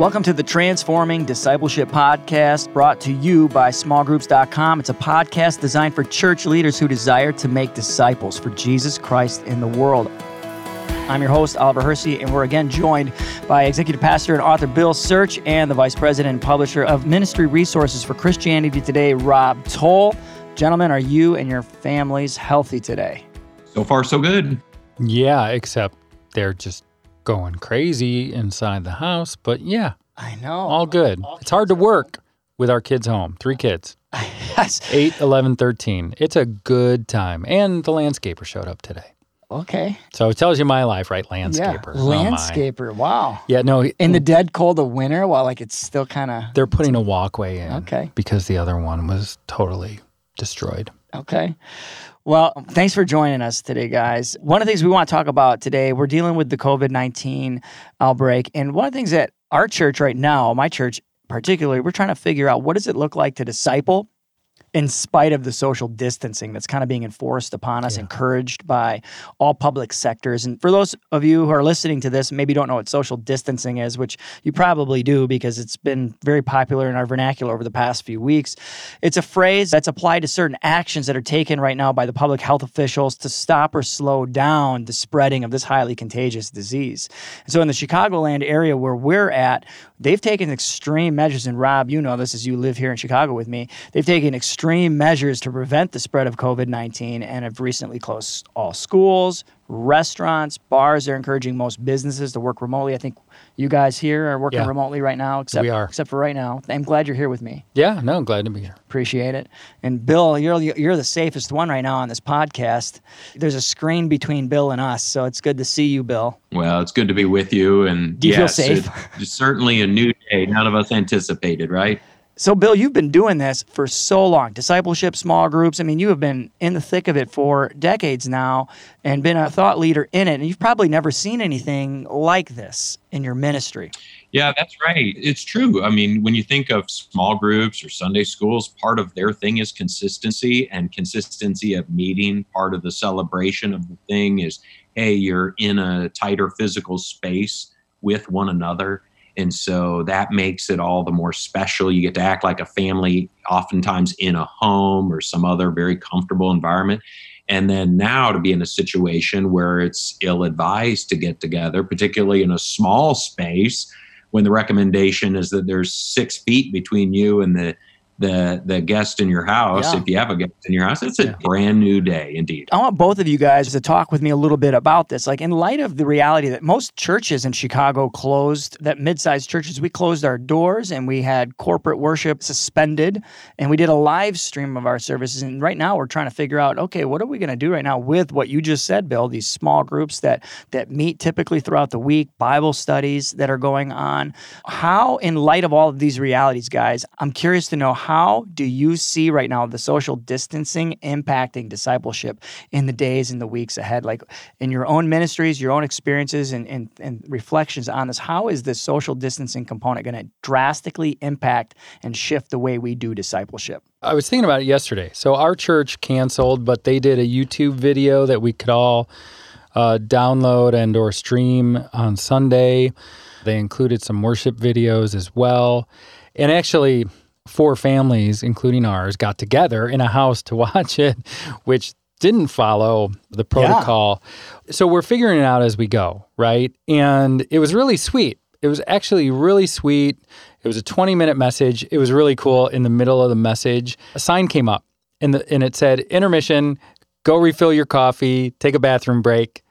Welcome to the Transforming Discipleship Podcast, brought to you by smallgroups.com. It's a podcast designed for church leaders who desire to make disciples for Jesus Christ in the world. I'm your host, Oliver Hersey, and we're again joined by executive pastor and author Bill Search and the vice president and publisher of Ministry Resources for Christianity Today, Rob Toll. Gentlemen, are you and your families healthy today? So far, so good. Yeah, except they're just going crazy inside the house. But yeah, I know. all good. It's hard to work with our kids home. Three kids, yes. 8, 11, 13. It's a good time. And the landscaper showed up today. Okay. So it tells you my life, right? Yeah. Landscaper. Oh. Landscaper. Wow. Yeah, no, In the dead cold of winter, while like it's still kind of they're putting a walkway in Okay. because the other one was totally destroyed. Okay. Well, thanks for joining us today, guys. One of the things we want to talk about today, we're dealing with the COVID 19 outbreak. And one of the things that our church right now, my church particularly, we're trying to figure out what does it look like to disciple in spite of the social distancing that's kind of being enforced upon us, encouraged by all public sectors. And for those of you who are listening to this, maybe don't know what social distancing is, which you probably do because it's been very popular in our vernacular over the past few weeks, it's a phrase that's applied to certain actions that are taken right now by the public health officials to stop or slow down the spreading of this highly contagious disease. And so in the Chicagoland area where we're at, they've taken extreme measures. And Rob, you know this as you live here in Chicago with me. They've taken extreme measures to prevent the spread of COVID 19 and have recently closed all schools, restaurants, bars. They're encouraging most businesses to work remotely. I think you guys here are working Yeah. remotely right now, except, We are. except for right now. I'm glad you're here with me. Yeah, no, I'm glad to be here. Appreciate it. And Bill, you're you're the safest one right now on this podcast. There's a screen between Bill and us, so it's good to see you, Bill. Well, it's good to be with you. And Do you feel safe? it- it's certainly a new day. None of us anticipated, right? So, Bill, you've been doing this for so long discipleship, small groups. I mean, you have been in the thick of it for decades now and been a thought leader in it. And you've probably never seen anything like this in your ministry. Yeah, that's right. It's true. I mean, when you think of small groups or Sunday schools, part of their thing is consistency and consistency of meeting. Part of the celebration of the thing is, hey, you're in a tighter physical space with one another. And so that makes it all the more special. You get to act like a family, oftentimes in a home or some other very comfortable environment. And then now to be in a situation where it's ill advised to get together, particularly in a small space, when the recommendation is that there's six feet between you and the the the guest in your house, Yeah. if you have a guest in your house, it's a Yeah. brand new day indeed. I want both of you guys to talk with me a little bit about this. Like, in light of the reality that most churches in Chicago closed, that mid sized churches, we closed our doors and we had corporate worship suspended and we did a live stream of our services. And right now we're trying to figure out okay, what are we going to do right now with what you just said, Bill? These small groups that, that meet typically throughout the week, Bible studies that are going on. How, in light of all of these realities, guys, I'm curious to know how do you see right now the social distancing impacting discipleship in the days and the weeks ahead? Like in your own ministries, your own experiences and, and, and reflections on this, how is the social distancing component going to drastically impact and shift the way we do discipleship? I was thinking about it yesterday. So our church canceled, but they did a YouTube video that we could all uh, download and or stream on Sunday. They included some worship videos as well. And actually, four families, including ours, got together in a house to watch it, which didn't follow the protocol. So we're figuring it out as we go, right? And it was really sweet. It was actually really sweet. It was a 20 minute message. It was really cool. In the middle of the message, a sign came up and, the, and it said, intermission, go refill your coffee, take a bathroom break,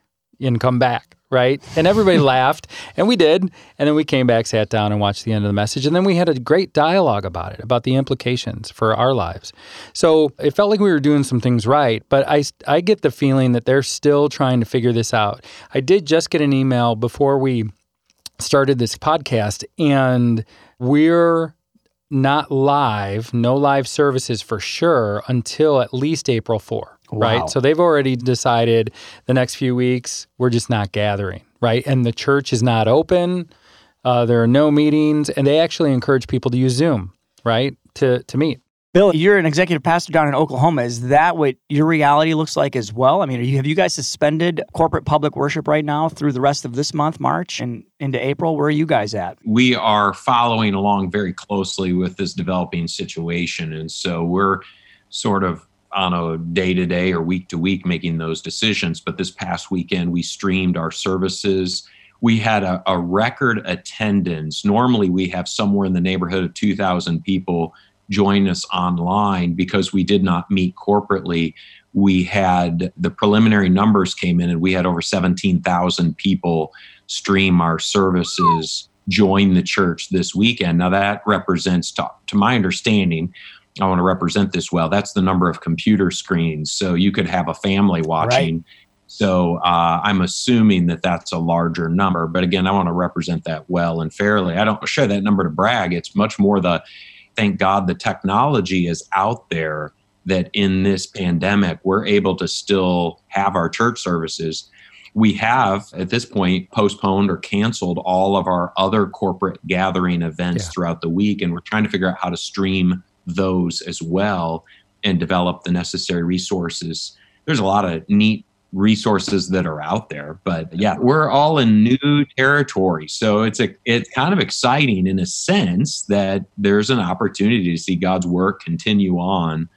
and come back. Right. And everybody laughed. And we did. And then we came back, sat down, and watched the end of the message. And then we had a great dialogue about it, about the implications for our lives. So it felt like we were doing some things right. But I, I get the feeling that they're still trying to figure this out. I did just get an email before we started this podcast, and we're not live, no live services for sure until at least April 4, Wow. right? So they've already decided the next few weeks we're just not gathering, right? And the church is not open. Uh, there are no meetings, and they actually encourage people to use Zoom, right, to to meet. Bill, you're an executive pastor down in Oklahoma. Is that what your reality looks like as well? I mean, you, have you guys suspended corporate public worship right now through the rest of this month, March, and into April? Where are you guys at? We are following along very closely with this developing situation. And so we're sort of on a day to day or week to week making those decisions. But this past weekend, we streamed our services. We had a, a record attendance. Normally, we have somewhere in the neighborhood of 2,000 people join us online because we did not meet corporately. We had the preliminary numbers came in and we had over 17,000 people stream our services, join the church this weekend. Now, that represents, to, to my understanding, I want to represent this well. That's the number of computer screens. So you could have a family watching. Right. So uh, I'm assuming that that's a larger number. But again, I want to represent that well and fairly. I don't share that number to brag. It's much more the thank God the technology is out there that in this pandemic, we're able to still have our church services. We have at this point postponed or canceled all of our other corporate gathering events yeah. throughout the week, and we're trying to figure out how to stream those as well and develop the necessary resources. There's a lot of neat resources that are out there. But yeah, we're all in new territory. So it's a it's kind of exciting in a sense that there's an opportunity to see God's work continue on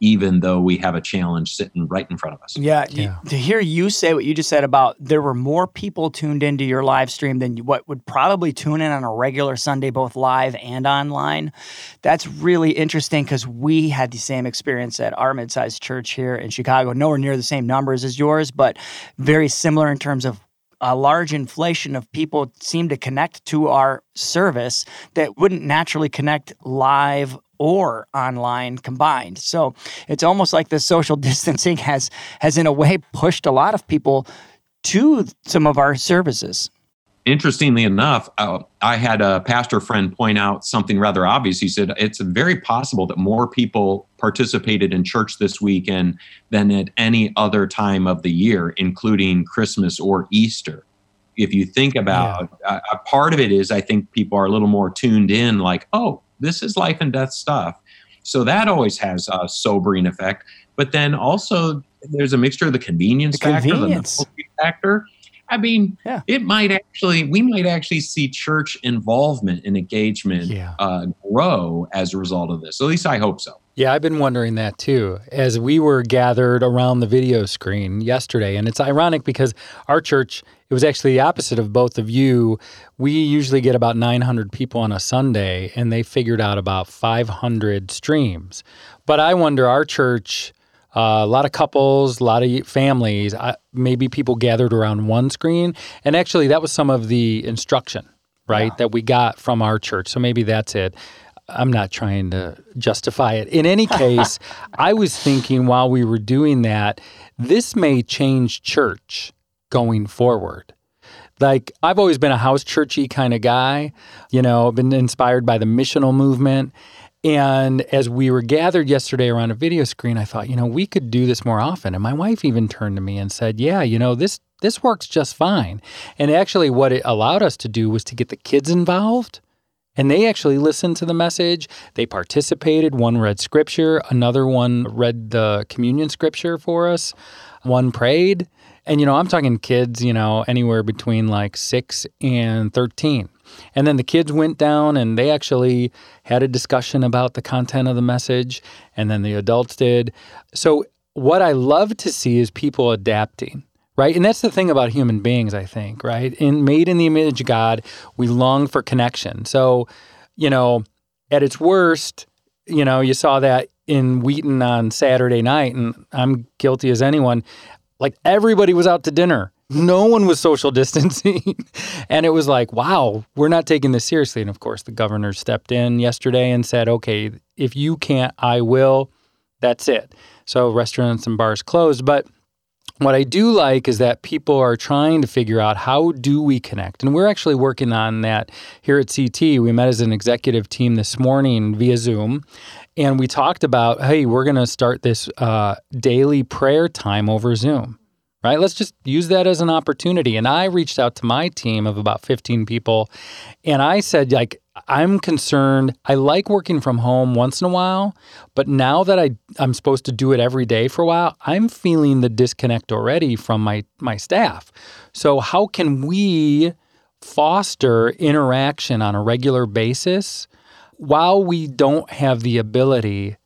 even though we have a challenge sitting right in front of us. Yeah, yeah. to hear you say what you just said about there were more people tuned into your live stream than what would probably tune in on a regular Sunday, both live and online. That's really interesting because we had the same experience at our mid-sized church here in Chicago. Nowhere near the same numbers as yours, but very similar in terms of a large inflation of people seem to connect to our service that wouldn't naturally connect live or online combined. So it's almost like the social distancing has has in a way pushed a lot of people to some of our services. Interestingly enough, uh, I had a pastor friend point out something rather obvious. He said it's very possible that more people participated in church this weekend than at any other time of the year, including Christmas or Easter. If you think about yeah. a part of it is, I think people are a little more tuned in, like, oh, this is life and death stuff. So that always has a sobering effect. But then also there's a mixture of the convenience the factor, convenience. the factor. I mean, yeah. it might actually, we might actually see church involvement and engagement yeah. uh, grow as a result of this. At least I hope so. Yeah, I've been wondering that too. As we were gathered around the video screen yesterday, and it's ironic because our church, it was actually the opposite of both of you. We usually get about 900 people on a Sunday, and they figured out about 500 streams. But I wonder, our church, uh, a lot of couples, a lot of families, uh, maybe people gathered around one screen. And actually, that was some of the instruction, right, yeah. that we got from our church. So maybe that's it. I'm not trying to justify it. In any case, I was thinking while we were doing that, this may change church going forward. Like, I've always been a house churchy kind of guy, you know, been inspired by the missional movement. And as we were gathered yesterday around a video screen, I thought, you know, we could do this more often. And my wife even turned to me and said, "Yeah, you know, this this works just fine." And actually what it allowed us to do was to get the kids involved. And they actually listened to the message. They participated. One read scripture, another one read the communion scripture for us. One prayed. And you know, I'm talking kids, you know, anywhere between like 6 and 13. And then the kids went down and they actually had a discussion about the content of the message, and then the adults did. So, what I love to see is people adapting right? And that's the thing about human beings, I think, right? In made in the image of God, we long for connection. So, you know, at its worst, you know, you saw that in Wheaton on Saturday night, and I'm guilty as anyone. Like everybody was out to dinner no one was social distancing. and it was like, wow, we're not taking this seriously. And of course, the governor stepped in yesterday and said, okay, if you can't, I will. That's it. So restaurants and bars closed. But what I do like is that people are trying to figure out how do we connect. And we're actually working on that here at CT. We met as an executive team this morning via Zoom. And we talked about, hey, we're going to start this uh, daily prayer time over Zoom right? Let's just use that as an opportunity. And I reached out to my team of about 15 people and I said, like, I'm concerned. I like working from home once in a while, but now that I, I'm supposed to do it every day for a while, I'm feeling the disconnect already from my, my staff. So, how can we foster interaction on a regular basis while we don't have the ability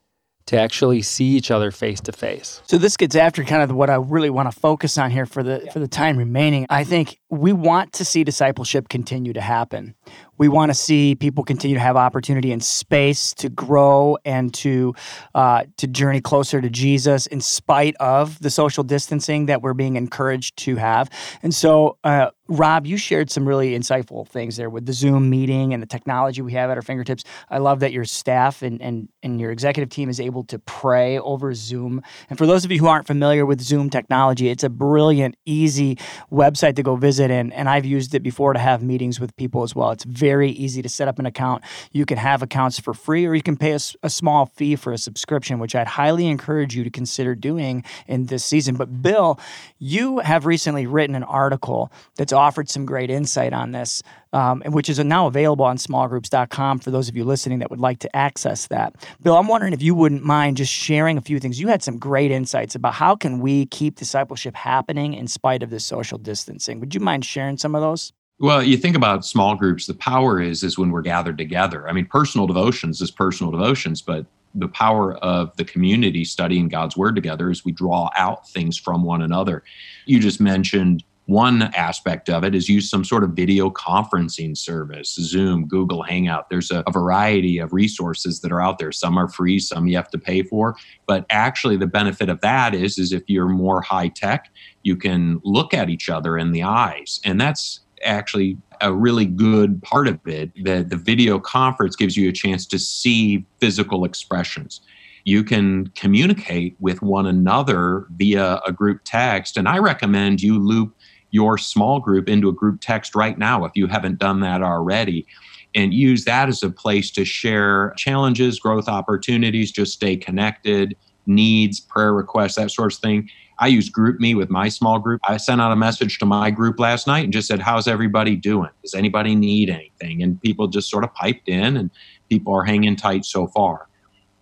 to actually see each other face to face. So this gets after kind of what I really want to focus on here for the yeah. for the time remaining. I think we want to see discipleship continue to happen. We want to see people continue to have opportunity and space to grow and to uh, to journey closer to Jesus, in spite of the social distancing that we're being encouraged to have. And so, uh, Rob, you shared some really insightful things there with the Zoom meeting and the technology we have at our fingertips. I love that your staff and, and, and your executive team is able to pray over Zoom. And for those of you who aren't familiar with Zoom technology, it's a brilliant, easy website to go visit. And, and I've used it before to have meetings with people as well. It's very easy to set up an account. You can have accounts for free or you can pay a, a small fee for a subscription, which I'd highly encourage you to consider doing in this season. But Bill, you have recently written an article that's offered some great insight on this, um, which is now available on smallgroups.com for those of you listening that would like to access that. Bill, I'm wondering if you wouldn't mind just sharing a few things. You had some great insights about how can we keep discipleship happening in spite of this social distancing. Would you mind sharing some of those? Well, you think about small groups, the power is is when we're gathered together. I mean, personal devotions is personal devotions, but the power of the community studying God's word together is we draw out things from one another. You just mentioned one aspect of it is use some sort of video conferencing service, Zoom, Google Hangout. There's a, a, variety of resources that are out there. Some are free, some you have to pay for. But actually, the benefit of that is, is if you're more high tech, you can look at each other in the eyes, and that's actually a really good part of it. That the video conference gives you a chance to see physical expressions you can communicate with one another via a group text. And I recommend you loop your small group into a group text right now if you haven't done that already and use that as a place to share challenges, growth opportunities, just stay connected, needs, prayer requests, that sort of thing. I use GroupMe with my small group. I sent out a message to my group last night and just said, How's everybody doing? Does anybody need anything? And people just sort of piped in, and people are hanging tight so far.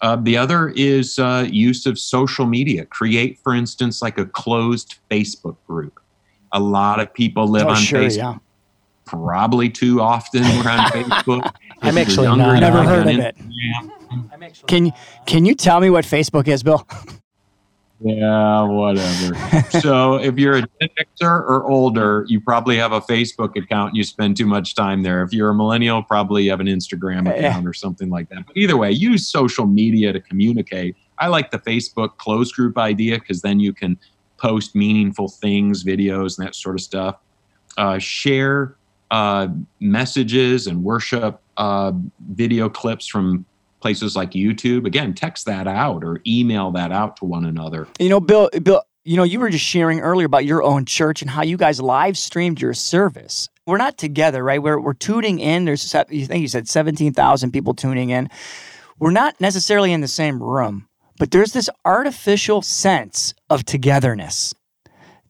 Uh, the other is uh, use of social media. Create, for instance, like a closed Facebook group a lot of people live oh, on sure, Facebook. Yeah. Probably too often we're on Facebook. I'm actually not. Never heard of it. Can you can you tell me what Facebook is, Bill? Yeah, whatever. so if you're a Gen Xer or older, you probably have a Facebook account and you spend too much time there. If you're a millennial, probably you have an Instagram account or something like that. But either way, use social media to communicate. I like the Facebook closed group idea because then you can post meaningful things, videos, and that sort of stuff. Uh, share uh, messages and worship uh, video clips from places like YouTube. Again, text that out or email that out to one another. You know, Bill, Bill, you know, you were just sharing earlier about your own church and how you guys live streamed your service. We're not together, right? We're, we're tuning in. There's, I think you said 17,000 people tuning in. We're not necessarily in the same room but there's this artificial sense of togetherness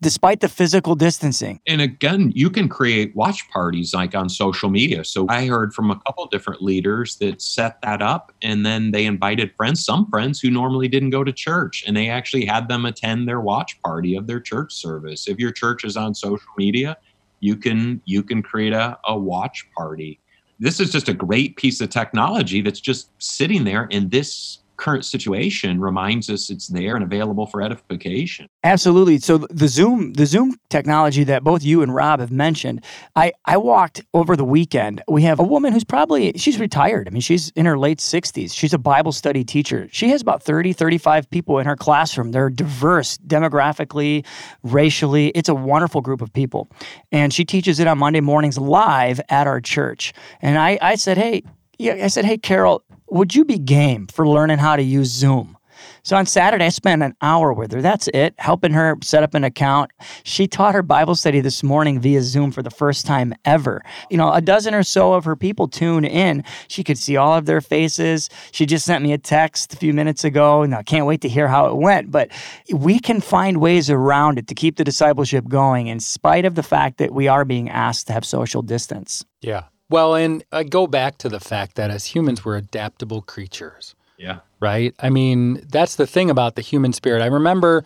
despite the physical distancing. And again, you can create watch parties like on social media. So I heard from a couple different leaders that set that up and then they invited friends, some friends who normally didn't go to church, and they actually had them attend their watch party of their church service. If your church is on social media, you can you can create a, a watch party. This is just a great piece of technology that's just sitting there in this current situation reminds us it's there and available for edification. Absolutely. So the Zoom, the Zoom technology that both you and Rob have mentioned, I, I walked over the weekend. We have a woman who's probably she's retired. I mean, she's in her late 60s. She's a Bible study teacher. She has about 30, 35 people in her classroom. They're diverse demographically, racially. It's a wonderful group of people. And she teaches it on Monday mornings live at our church. And I, I said, hey, I said, hey, Carol, would you be game for learning how to use Zoom? So on Saturday, I spent an hour with her. That's it, helping her set up an account. She taught her Bible study this morning via Zoom for the first time ever. You know, a dozen or so of her people tune in. She could see all of their faces. She just sent me a text a few minutes ago, and I can't wait to hear how it went. But we can find ways around it to keep the discipleship going in spite of the fact that we are being asked to have social distance. Yeah. Well, and I go back to the fact that as humans, we're adaptable creatures. Yeah. Right. I mean, that's the thing about the human spirit. I remember,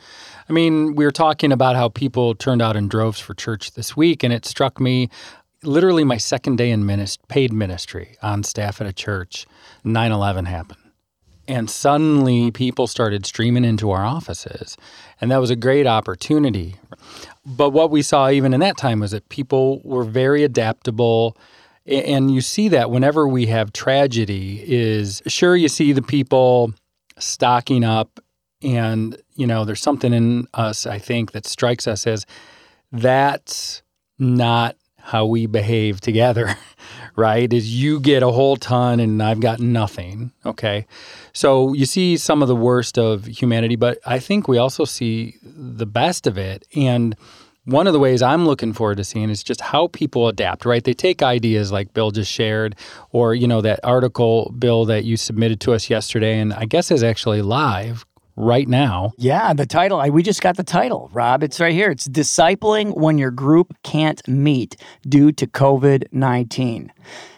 I mean, we were talking about how people turned out in droves for church this week, and it struck me literally my second day in minist- paid ministry on staff at a church, 9 11 happened. And suddenly people started streaming into our offices. And that was a great opportunity. But what we saw even in that time was that people were very adaptable and you see that whenever we have tragedy is sure you see the people stocking up and you know there's something in us i think that strikes us as that's not how we behave together right? Is you get a whole ton and i've got nothing okay? So you see some of the worst of humanity but i think we also see the best of it. And one of the ways I'm looking forward to seeing is just how people adapt, right? They take ideas like Bill just shared, or, you know, that article, Bill, that you submitted to us yesterday, and I guess is actually live right now. Yeah, the title, I, we just got the title, Rob. It's right here. It's Discipling When Your Group Can't Meet Due to COVID 19.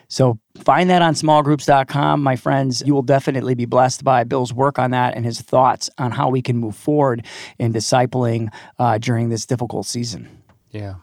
So find that on smallgroups.com, my friends. You will definitely be blessed by Bill's work on that and his thoughts on how we can move forward in discipling uh, during this difficult season. Yeah.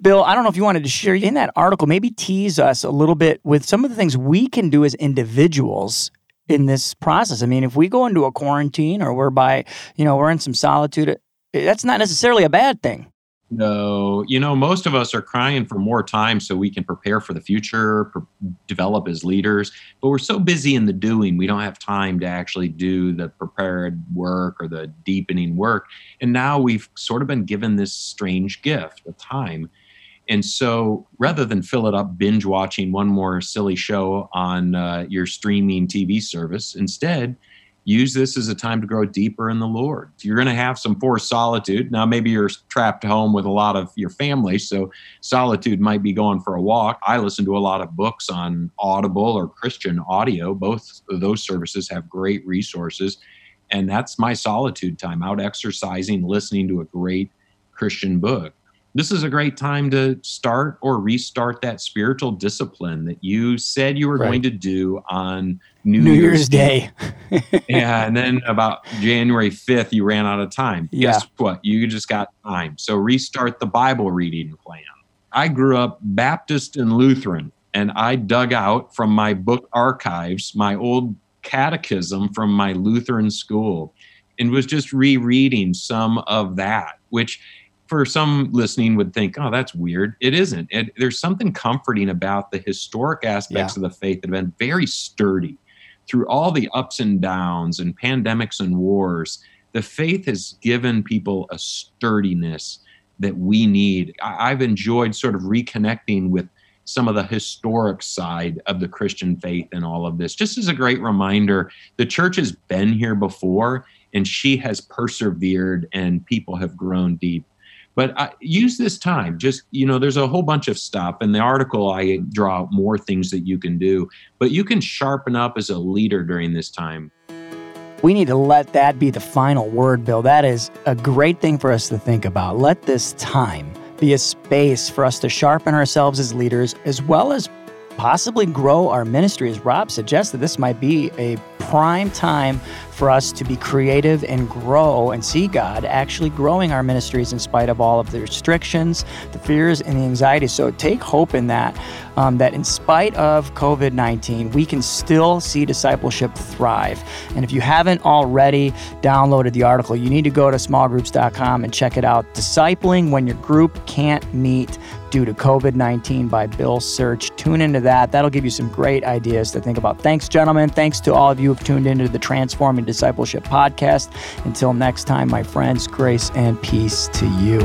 Bill, I don't know if you wanted to share in that article, maybe tease us a little bit with some of the things we can do as individuals in this process. I mean, if we go into a quarantine or we're by, you know, we're in some solitude, that's not necessarily a bad thing. No, you know, most of us are crying for more time so we can prepare for the future, pre- develop as leaders. But we're so busy in the doing, we don't have time to actually do the prepared work or the deepening work. And now we've sort of been given this strange gift of time. And so rather than fill it up binge watching one more silly show on uh, your streaming TV service, instead, use this as a time to grow deeper in the Lord. You're going to have some forced solitude. Now, maybe you're trapped home with a lot of your family, so solitude might be going for a walk. I listen to a lot of books on Audible or Christian audio. Both of those services have great resources. And that's my solitude time out exercising, listening to a great Christian book this is a great time to start or restart that spiritual discipline that you said you were right. going to do on New, New Year's, Year's, Day. yeah, and then about January 5th, you ran out of time. Yeah. Guess what? You just got time. So restart the Bible reading plan. I grew up Baptist and Lutheran, and I dug out from my book archives my old catechism from my Lutheran school and was just rereading some of that, which for some listening would think, oh, that's weird. It isn't. It, there's something comforting about the historic aspects yeah. of the faith that have been very sturdy through all the ups and downs and pandemics and wars. The faith has given people a sturdiness that we need. I, I've enjoyed sort of reconnecting with some of the historic side of the Christian faith and all of this. Just as a great reminder, the church has been here before and she has persevered and people have grown deep but I, use this time just you know there's a whole bunch of stuff in the article i draw out more things that you can do but you can sharpen up as a leader during this time. We need to let that be the final word bill. That is a great thing for us to think about. Let this time be a space for us to sharpen ourselves as leaders as well as possibly grow our ministry. As rob suggested this might be a prime time for us to be creative and grow and see God actually growing our ministries in spite of all of the restrictions, the fears, and the anxieties. So take hope in that, um, that in spite of COVID 19, we can still see discipleship thrive. And if you haven't already downloaded the article, you need to go to smallgroups.com and check it out. Discipling when your group can't meet due to COVID 19 by Bill Search. Tune into that. That'll give you some great ideas to think about. Thanks, gentlemen. Thanks to all of you who've tuned into the Transforming Discipleship podcast. Until next time, my friends, grace and peace to you.